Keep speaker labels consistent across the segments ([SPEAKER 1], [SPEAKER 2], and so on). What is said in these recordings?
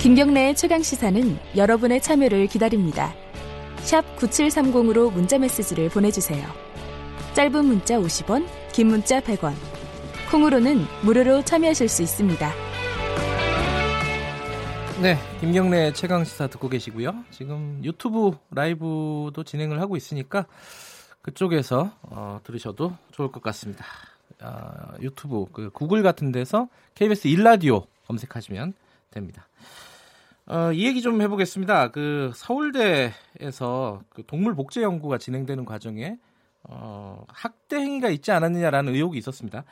[SPEAKER 1] 김경래의 최강 시사는 여러분의 참여를 기다립니다. 샵 9730으로 문자 메시지를 보내주세요. 짧은 문자 50원, 긴 문자 100원. 콩으로는 무료로 참여하실 수 있습니다.
[SPEAKER 2] 네, 김경래 최강 시사 듣고 계시고요. 지금 유튜브 라이브도 진행을 하고 있으니까 그쪽에서 어, 들으셔도 좋을 것 같습니다. 아, 유튜브 그 구글 같은 데서 KBS 일라디오 검색하시면 됩니다. 어, 이 얘기 좀 해보겠습니다. 그 서울대에서 그 동물 복제 연구가 진행되는 과정에 어, 학대 행위가 있지 않았느냐라는 의혹이 있었습니다.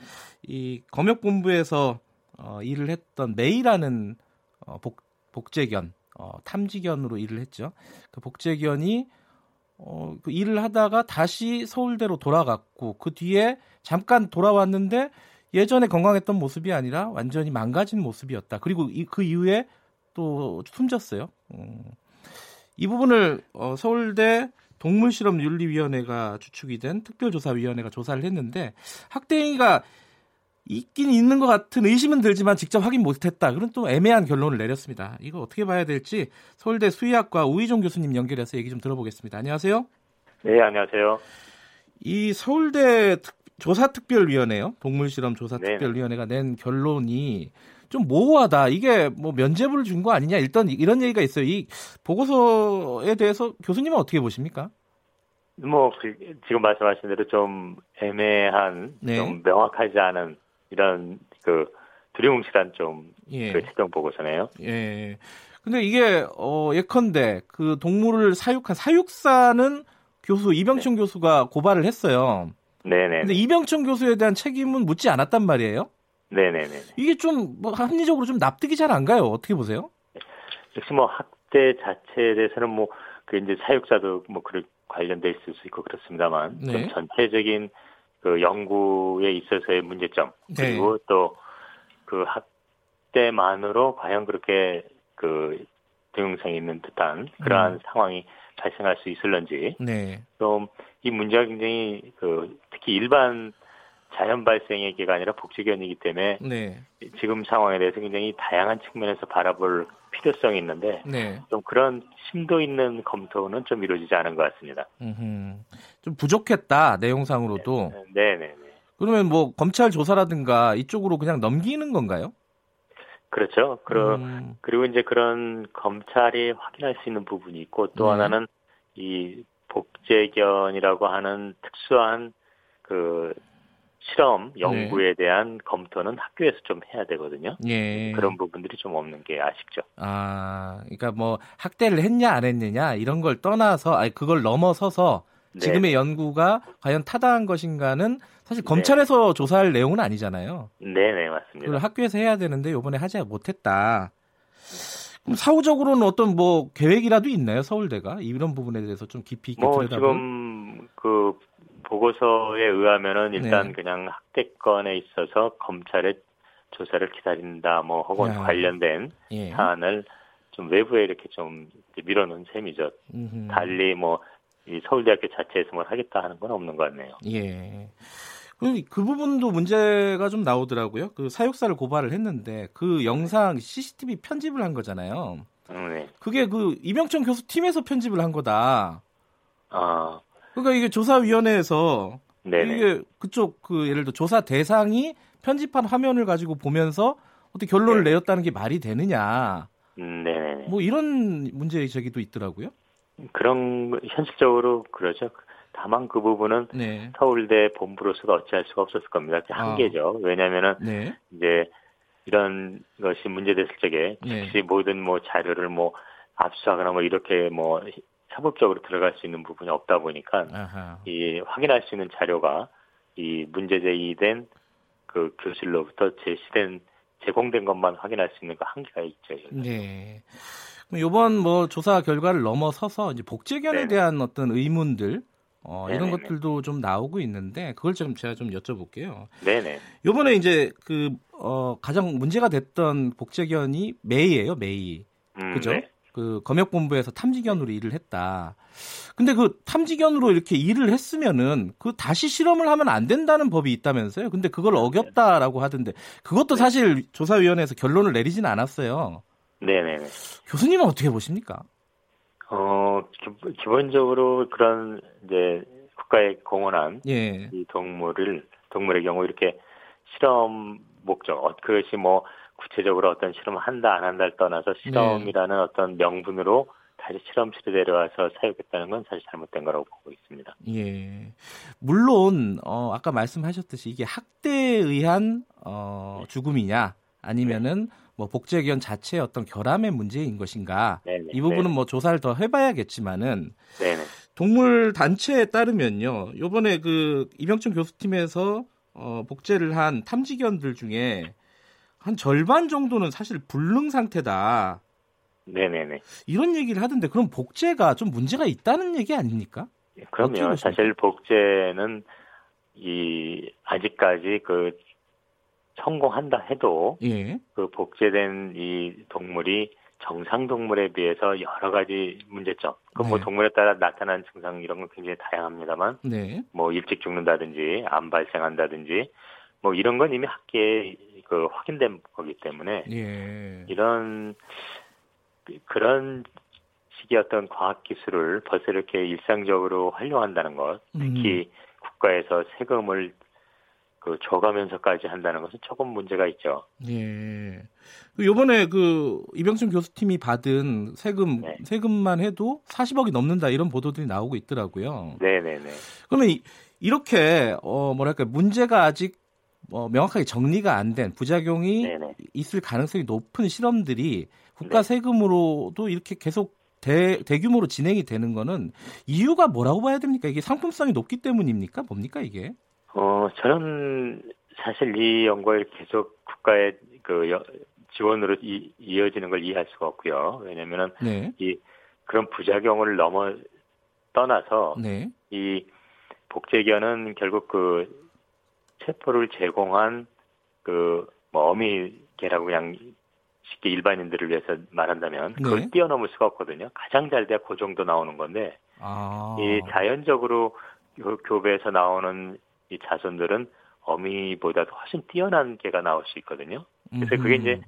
[SPEAKER 2] 이 검역본부에서 어, 일을 했던 메이라는 어, 복, 복제견, 어, 탐지견으로 일을 했죠. 그 복제견이 어, 그 일을 하다가 다시 서울대로 돌아갔고 그 뒤에 잠깐 돌아왔는데 예전에 건강했던 모습이 아니라 완전히 망가진 모습이었다. 그리고 이, 그 이후에 또 숨졌어요. 음. 이 부분을 어, 서울대 동물실험윤리위원회가 주축이 된 특별조사위원회가 조사를 했는데 학대행위가 있긴 있는 것 같은 의심은 들지만 직접 확인 못했다. 그런 또 애매한 결론을 내렸습니다. 이거 어떻게 봐야 될지 서울대 수의학과 우희종 교수님 연결해서 얘기 좀 들어보겠습니다. 안녕하세요.
[SPEAKER 3] 네, 안녕하세요.
[SPEAKER 2] 이 서울대 조사특별위원회요. 동물실험 조사특별위원회가 낸 결론이 좀 모호하다. 이게 뭐 면죄부를 준 거 아니냐. 일단 이런 얘기가 있어요. 이 보고서에 대해서 교수님은 어떻게 보십니까?
[SPEAKER 3] 뭐 그, 지금 말씀하신 대로 좀 애매한, 네. 좀 명확하지 않은 이런 그 두리뭉실한 좀 예. 그 채정 보고서네요.
[SPEAKER 2] 예. 근데 이게 어 예컨대 그 동물을 사육한 사육사는 교수 이병철 네. 교수가 고발을 했어요.
[SPEAKER 3] 네네.
[SPEAKER 2] 근데 이병철 교수에 대한 책임은 묻지 않았단 말이에요.
[SPEAKER 3] 네네네.
[SPEAKER 2] 이게 좀 뭐 합리적으로 좀 납득이 잘 안 가요. 어떻게 보세요?
[SPEAKER 3] 역시 뭐 학대 자체에 대해서는 뭐 그 이제 사육자도 뭐 그런 관련돼 있을 수 있고 그렇습니다만 네. 좀 전체적인 그 연구에 있어서의 문제점 네. 그리고 네. 또그 학대만으로 과연 그렇게 그 동영상이 있는 듯한 그러한 음. 상황이 발생할 수 있을런지 네. 좀이 문제가 굉장히 그 특히 일반 자연 발생의 계가 아니라 복지견이기 때문에 네. 지금 상황에 대해서 굉장히 다양한 측면에서 바라볼 필요성이 있는데 네. 좀 그런 심도 있는 검토는 좀 이루어지지 않은 것 같습니다.
[SPEAKER 2] 음흠. 좀 부족했다 내용상으로도.
[SPEAKER 3] 네, 네, 네.
[SPEAKER 2] 그러면 뭐 검찰 조사라든가 이쪽으로 그냥 넘기는 건가요?
[SPEAKER 3] 그렇죠. 그럼 음. 그리고 이제 그런 검찰이 확인할 수 있는 부분이 있고 또 네. 하나는 이 복제견이라고 하는 특수한 그 실험 연구에 네. 대한 검토는 학교에서 좀 해야 되거든요. 예. 그런 부분들이 좀 없는 게 아쉽죠.
[SPEAKER 2] 아, 그러니까 뭐 학대를 했냐 안 했느냐 이런 걸 떠나서 아니 그걸 넘어서서 네. 지금의 연구가 과연 타당한 것인가는 사실 네. 검찰에서 네. 조사할 내용은 아니잖아요.
[SPEAKER 3] 네, 네, 맞습니다.
[SPEAKER 2] 학교에서 해야 되는데 이번에 하지 못했다. 그럼 사후적으로는 어떤 뭐 계획이라도 있나요, 서울대가 이런 부분에 대해서 좀 깊이 있게 뭐
[SPEAKER 3] 들여다보 지금 그 보고서에 의하면은 일단 네. 그냥 학대 건에 있어서 검찰의 조사를 기다린다, 뭐 혹은 야. 관련된 예. 사안을 좀 외부에 이렇게 좀 밀어놓은 셈이죠. 음흠. 달리 뭐 이 서울대학교 자체에서 뭘 하겠다 하는 건 없는 것 같네요.
[SPEAKER 2] 예. 그, 그 부분도 문제가 좀 나오더라고요. 그 사육사를 고발을 했는데 그 영상 CCTV 편집을 한 거잖아요.
[SPEAKER 3] 음, 네.
[SPEAKER 2] 그게 그 이병천 교수 팀에서 편집을 한 거다.
[SPEAKER 3] 아.
[SPEAKER 2] 그러니까 이게 조사위원회에서 네네. 이게 그쪽 그 예를 들어 조사 대상이 편집한 화면을 가지고 보면서 어떻게 결론을 네. 내렸다는 게 말이 되느냐.
[SPEAKER 3] 음, 네.
[SPEAKER 2] 뭐 이런 문제 제기도 있더라고요.
[SPEAKER 3] 그런 현실적으로 그러죠. 다만 그 부분은 네. 서울대 본부로서도 어찌할 수가 없었을 겁니다. 한계죠. 아. 왜냐하면은 네. 이제 이런 것이 문제됐을 적에 네. 즉시 모든 뭐 자료를 뭐 압수하거나 뭐 이렇게 뭐 사법적으로 들어갈 수 있는 부분이 없다 보니까 아하. 이 확인할 수 있는 자료가 이 문제 제기된 그 교실로부터 제시된 제공된 것만 확인할 수 있는 그 한계가 있죠.
[SPEAKER 2] 네. 이번 뭐 조사 결과를 넘어서서 이제 복제견에 네 대한 어떤 의문들 어, 이런 것들도 좀 나오고 있는데 그걸 좀 제가 좀 여쭤볼게요.
[SPEAKER 3] 네네.
[SPEAKER 2] 요번에 이제 그 어, 가장 문제가 됐던 복제견이 메이예요, 메이. 음, 그죠? 네. 그 검역본부에서 탐지견으로 일을 했다. 근데 그 탐지견으로 이렇게 일을 했으면은 그 다시 실험을 하면 안 된다는 법이 있다면서요? 근데 그걸 어겼다라고 하던데 그것도 네. 사실 조사위원회에서 결론을 내리진 않았어요.
[SPEAKER 3] 네네네.
[SPEAKER 2] 교수님은 어떻게 보십니까?
[SPEAKER 3] 어, 기, 본적으로 그런 이제 국가에 공헌한
[SPEAKER 2] 예.
[SPEAKER 3] 이 동물을 동물의 경우 이렇게 실험 목적 어, 그것이 뭐 구체적으로 어떤 실험을 한다 안 한다를 떠나서 실험이라는 네. 어떤 명분으로 다시 실험실에 데려와서 사육했다는 건 사실 잘못된 거라고 보고 있습니다.
[SPEAKER 2] 예. 물론 어 아까 말씀하셨듯이 이게 학대에 의한 어 죽음이냐 아니면은 뭐 복제견 자체의 어떤 결함의 문제인 것인가 네네, 이 부분은 네네. 뭐 조사를 더 해봐야겠지만은 네네. 동물 단체에 따르면요 요번에 그 이병철 교수팀에서 어, 복제를 한 탐지견들 중에 한 절반 정도는 사실 불능 상태다.
[SPEAKER 3] 네네네.
[SPEAKER 2] 이런 얘기를 하던데 그럼 복제가 좀 문제가 있다는 얘기 아닙니까?
[SPEAKER 3] 예, 그럼요. 사실 복제는 이 아직까지 그 성공한다 해도 예. 그 복제된 이 동물이 정상 동물에 비해서 여러 가지 문제점. 그뭐 네. 동물에 따라 나타나는 증상 이런 건 굉장히 다양합니다만, 네. 뭐 일찍 죽는다든지 안 발생한다든지, 뭐 이런 건 이미 학계에 그 확인된 거기 때문에 예. 이런 그런 식의 어떤 과학 기술을 벌써 이렇게 일상적으로 활용한다는 것, 특히 음. 국가에서 세금을 그 줘가면서까지 한다는 것은 조금 문제가 있죠.
[SPEAKER 2] 예. 요번에 그 이병준 교수팀이 받은 세금 네. 세금만 해도 40억이 넘는다 이런 보도들이 나오고 있더라고요.
[SPEAKER 3] 네, 네, 네.
[SPEAKER 2] 그러면 이, 이렇게 어 뭐랄까 문제가 아직 뭐 명확하게 정리가 안 된 부작용이 네네. 있을 가능성이 높은 실험들이 국가 네. 세금으로도 이렇게 계속 대, 대규모로 진행이 되는 거는 이유가 뭐라고 봐야 됩니까? 이게 상품성이 높기 때문입니까? 뭡니까 이게?
[SPEAKER 3] 어, 저는 사실 이 연구가 계속 국가의 그 여, 지원으로 이, 이어지는 걸 이해할 수가 없고요. 왜냐면은 네. 이 그런 부작용을 넘어 떠나서 네. 이 복제견은 결국 그 체포를 제공한 그 뭐 어미개라고 그냥 쉽게 일반인들을 위해서 말한다면 그걸 네. 뛰어넘을 수가 없거든요. 가장 잘 돼야 그 정도 나오는 건데 아. 이 자연적으로 교배에서 나오는 이 자손들은 어미보다도 훨씬 뛰어난 개가 나올 수 있거든요. 그래서 그게 이제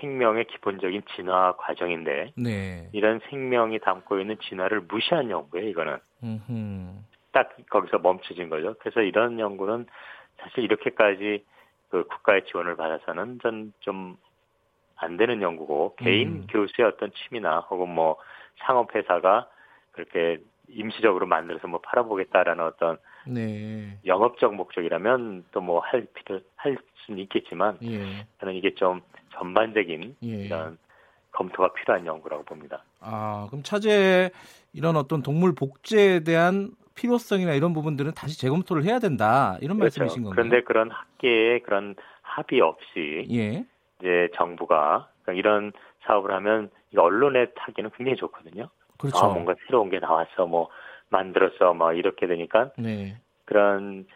[SPEAKER 3] 생명의 기본적인 진화 과정인데 네. 이런 생명이 담고 있는 진화를 무시한 연구예요. 이거는 음흠. 딱 거기서 멈춰진 거죠. 그래서 이런 연구는 사실 이렇게까지 그 국가의 지원을 받아서는 전 좀 안 되는 연구고 개인 음. 교수의 어떤 취미나 혹은 뭐 상업 회사가 그렇게 임시적으로 만들어서 뭐 팔아보겠다라는 어떤 네. 영업적 목적이라면 또 뭐 할 필요 할 수는 있겠지만 예. 저는 이게 좀 전반적인 예. 이런 검토가 필요한 연구라고 봅니다.
[SPEAKER 2] 아 그럼 차제 이런 어떤 동물 복제에 대한 필요성이나 이런 부분들은 다시 재검토를 해야 된다 이런 그렇죠. 말씀이신 건가요?
[SPEAKER 3] 그런데 그런 학계의 그런 합의 없이 예. 이제 정부가 그러니까 이런 사업을 하면 언론에 타기는 굉장히 좋거든요. 그렇죠. 아, 뭔가 새로운 게 나왔어, 뭐 만들었어, 뭐 이렇게 되니까 네. 그런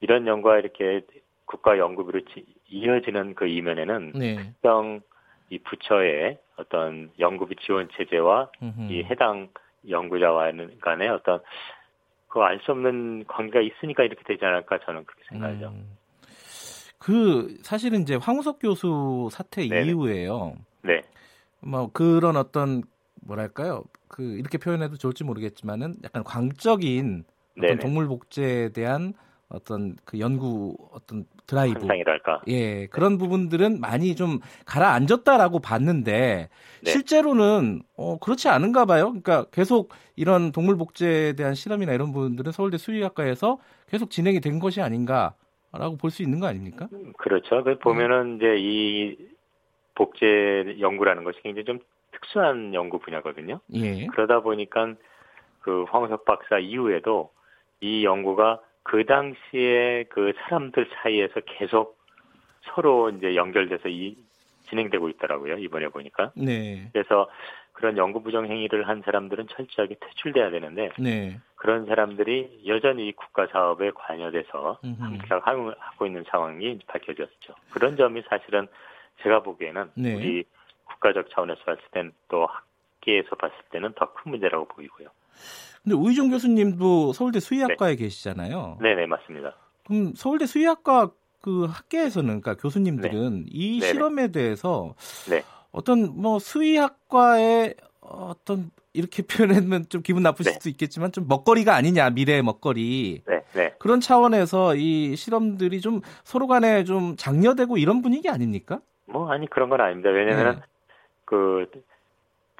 [SPEAKER 3] 이런 연구가 이렇게 국가 연구비로 이어지는 그 이면에는 네. 특정 이 부처의 어떤 연구비 지원 체제와 음흠. 이 해당 연구자와 간의 어떤 그 알 수 없는 관계가 있으니까 이렇게 되지 않을까 저는 그렇게 생각하죠. 음.
[SPEAKER 2] 그 사실은 이제 황우석 교수 사태 네네. 이후에요. 네. 뭐 그런 어떤 뭐랄까요? 그 이렇게 표현해도 좋을지 모르겠지만은 약간 광적인 어떤 동물 복제에 대한 어떤 그 연구 어떤 드라이브
[SPEAKER 3] 상이랄까
[SPEAKER 2] 예 그런 부분들은 많이 좀 가라앉았다라고 봤는데 네. 실제로는 어 그렇지 않은가 봐요. 그러니까 계속 이런 동물 복제에 대한 실험이나 이런 부분들은 서울대 수의학과에서 계속 진행이 된 것이 아닌가라고 볼 수 있는 거 아닙니까?
[SPEAKER 3] 그렇죠. 그 보면은 음. 이제 이 복제 연구라는 것이 굉장히 좀 특수한 연구 분야거든요. 예. 그러다 보니까 그 황우석 박사 이후에도 이 연구가 그 당시에 그 사람들 사이에서 계속 서로 이제 연결돼서 이 진행되고 있더라고요. 이번에 보니까. 네. 그래서 그런 연구 부정 행위를 한 사람들은 철저하게 퇴출돼야 되는데 네. 그런 사람들이 여전히 국가 사업에 관여돼서 함께 하고 있는 상황이 밝혀졌죠. 그런 점이 사실은 제가 보기에는 네. 우리 국가적 차원에서 봤을 때는 또 학계에서 봤을 때는 더 큰 문제라고 보이고요.
[SPEAKER 2] 근데 우희종 교수님도 서울대 수의학과에 네. 계시잖아요.
[SPEAKER 3] 네, 네, 맞습니다.
[SPEAKER 2] 그럼 서울대 수의학과 그 학계에서는 그러니까 교수님들은 네. 이 네네. 실험에 대해서 네. 어떤 뭐 수의학과의 어떤 이렇게 표현하면 좀 기분 나쁘실 네. 수도 있겠지만 좀 먹거리가 아니냐 미래의 먹거리 네, 네. 그런 차원에서 이 실험들이 좀 서로 간에 좀 장려되고 이런 분위기 아닙니까?
[SPEAKER 3] 뭐 아니 그런 건 아닙니다. 왜냐하면 네. 그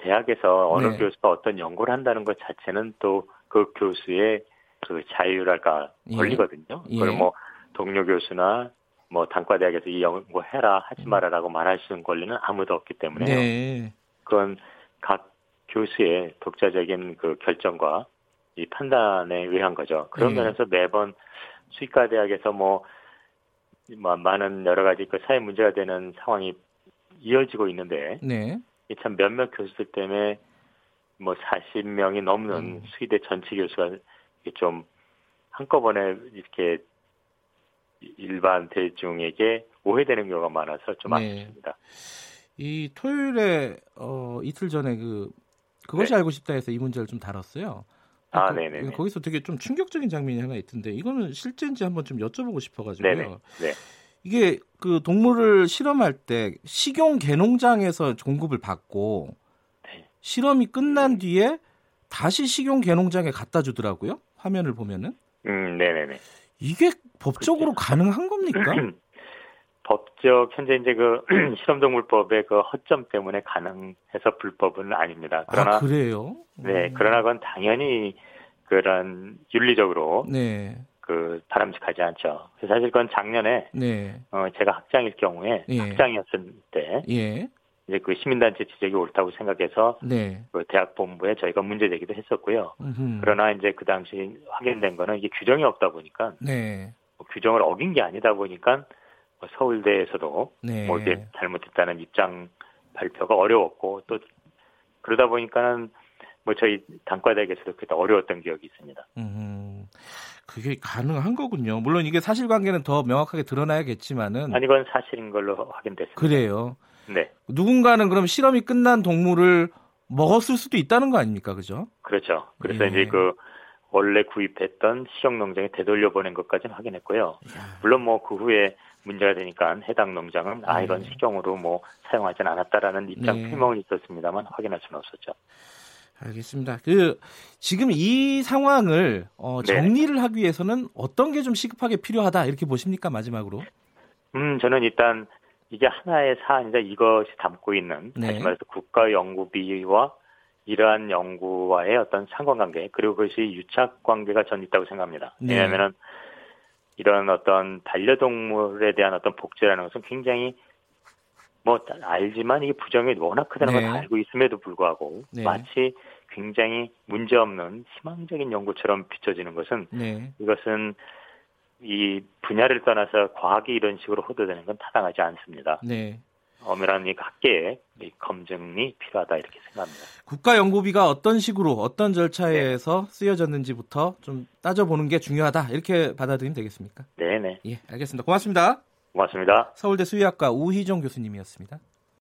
[SPEAKER 3] 대학에서 어느 네. 교수가 어떤 연구를 한다는 것 자체는 또 그 교수의 그 자유랄까 예. 권리거든요. 예. 그걸 뭐 동료 교수나 뭐 단과 대학에서 이 연구 해라 하지 음. 마라라고 말할 수 있는 권리는 아무도 없기 때문에 네. 그건 각 교수의 독자적인 그 결정과 이 판단에 의한 거죠. 그런 네. 면에서 매번 수의과 대학에서 뭐, 뭐 많은 여러 가지 그 사회 문제가 되는 상황이 이어지고 있는데 네. 참 몇몇 교수들 때문에 뭐 40명이 넘는 음. 수의대 전체 교수가 좀 한꺼번에 이렇게 일반 대중에게 오해되는 경우가 많아서 좀 네. 아쉽습니다.
[SPEAKER 2] 이 토요일에 어, 이틀 전에 그 그것이 네. 알고 싶다 해서 이 문제를 좀 다뤘어요.
[SPEAKER 3] 아, 그, 네네.
[SPEAKER 2] 거기서 되게 좀 충격적인 장면이 하나 있던데 이거는 실제인지 한번 좀 여쭤보고 싶어가지고요. 네네. 네. 이게 그 동물을 실험할 때 식용 개농장에서 공급을 받고 네. 실험이 끝난 뒤에 다시 식용 개농장에 갖다 주더라고요. 화면을 보면은.
[SPEAKER 3] 음, 네네네.
[SPEAKER 2] 이게 법적으로 그렇죠. 가능한 겁니까?
[SPEAKER 3] 법적 현재 이제 그 실험동물법의 그 허점 때문에 가능해서 불법은 아닙니다.
[SPEAKER 2] 그러나 아, 그래요?
[SPEAKER 3] 네, 음. 그러나 그건 당연히 그런 윤리적으로 네. 그 바람직하지 않죠. 사실 그건 작년에 네. 어 제가 학장일 경우에 예. 학장이었을 때 예. 이제 그 시민단체 지적이 옳다고 생각해서 네. 그 대학 본부에 저희가 문제 제기도 했었고요. 음흠. 그러나 이제 그 당시 확인된 거는 이게 규정이 없다 보니까 네. 뭐 규정을 어긴 게 아니다 보니까 뭐 서울대에서도 네. 뭐 이게 잘못했다는 입장 발표가 어려웠고 또 그러다 보니까는 뭐 저희 단과대학에서도 그때 어려웠던 기억이 있습니다. 음,
[SPEAKER 2] 그게 가능한 거군요. 물론 이게 사실관계는 더 명확하게 드러나야겠지만은
[SPEAKER 3] 아니 이건 사실인 걸로 확인됐습니다.
[SPEAKER 2] 그래요. 네. 누군가는 그럼 실험이 끝난 동물을 먹었을 수도 있다는 거 아닙니까, 그죠?
[SPEAKER 3] 그렇죠. 그래서 예. 이제 그 원래 구입했던 시정 농장에 되돌려 보낸 것까지는 확인했고요. 물론 뭐 그 후에 문제가 되니까 해당 농장은 아 이건 네. 식용으로 뭐 사용하진 않았다라는 입장 네. 표명은 있었습니다만 확인할 수는 없었죠.
[SPEAKER 2] 알겠습니다. 그 지금 이 상황을 어, 네. 정리를 네. 하기 위해서는 어떤 게 좀 시급하게 필요하다 이렇게 보십니까 마지막으로?
[SPEAKER 3] 음 저는 일단 이게 하나의 사안이다 이것이 담고 있는 네. 다시 말해서 국가 연구비와 이러한 연구와의 어떤 상관관계 그리고 그것이 유착 관계가 전 있다고 생각합니다. 네. 왜냐하면은 이런 어떤 반려동물에 대한 어떤 복제라는 것은 굉장히 뭐 알지만 이게 부정이 워낙 크다는 네. 걸 알고 있음에도 불구하고 네. 마치 굉장히 문제없는 희망적인 연구처럼 비춰지는 것은 네. 이것은 이 분야를 떠나서 과학이 이런 식으로 호도되는 건 타당하지 않습니다. 네. 엄연한 이 각계의 검증이 필요하다 이렇게 생각합니다.
[SPEAKER 2] 국가 연구비가 어떤 식으로 어떤 절차에서 네. 쓰여졌는지부터 좀 따져보는 게 중요하다 이렇게 받아들이면 되겠습니까?
[SPEAKER 3] 네네.
[SPEAKER 2] 예, 알겠습니다. 고맙습니다.
[SPEAKER 3] 고맙습니다.
[SPEAKER 2] 서울대 수의학과 우희정 교수님이었습니다.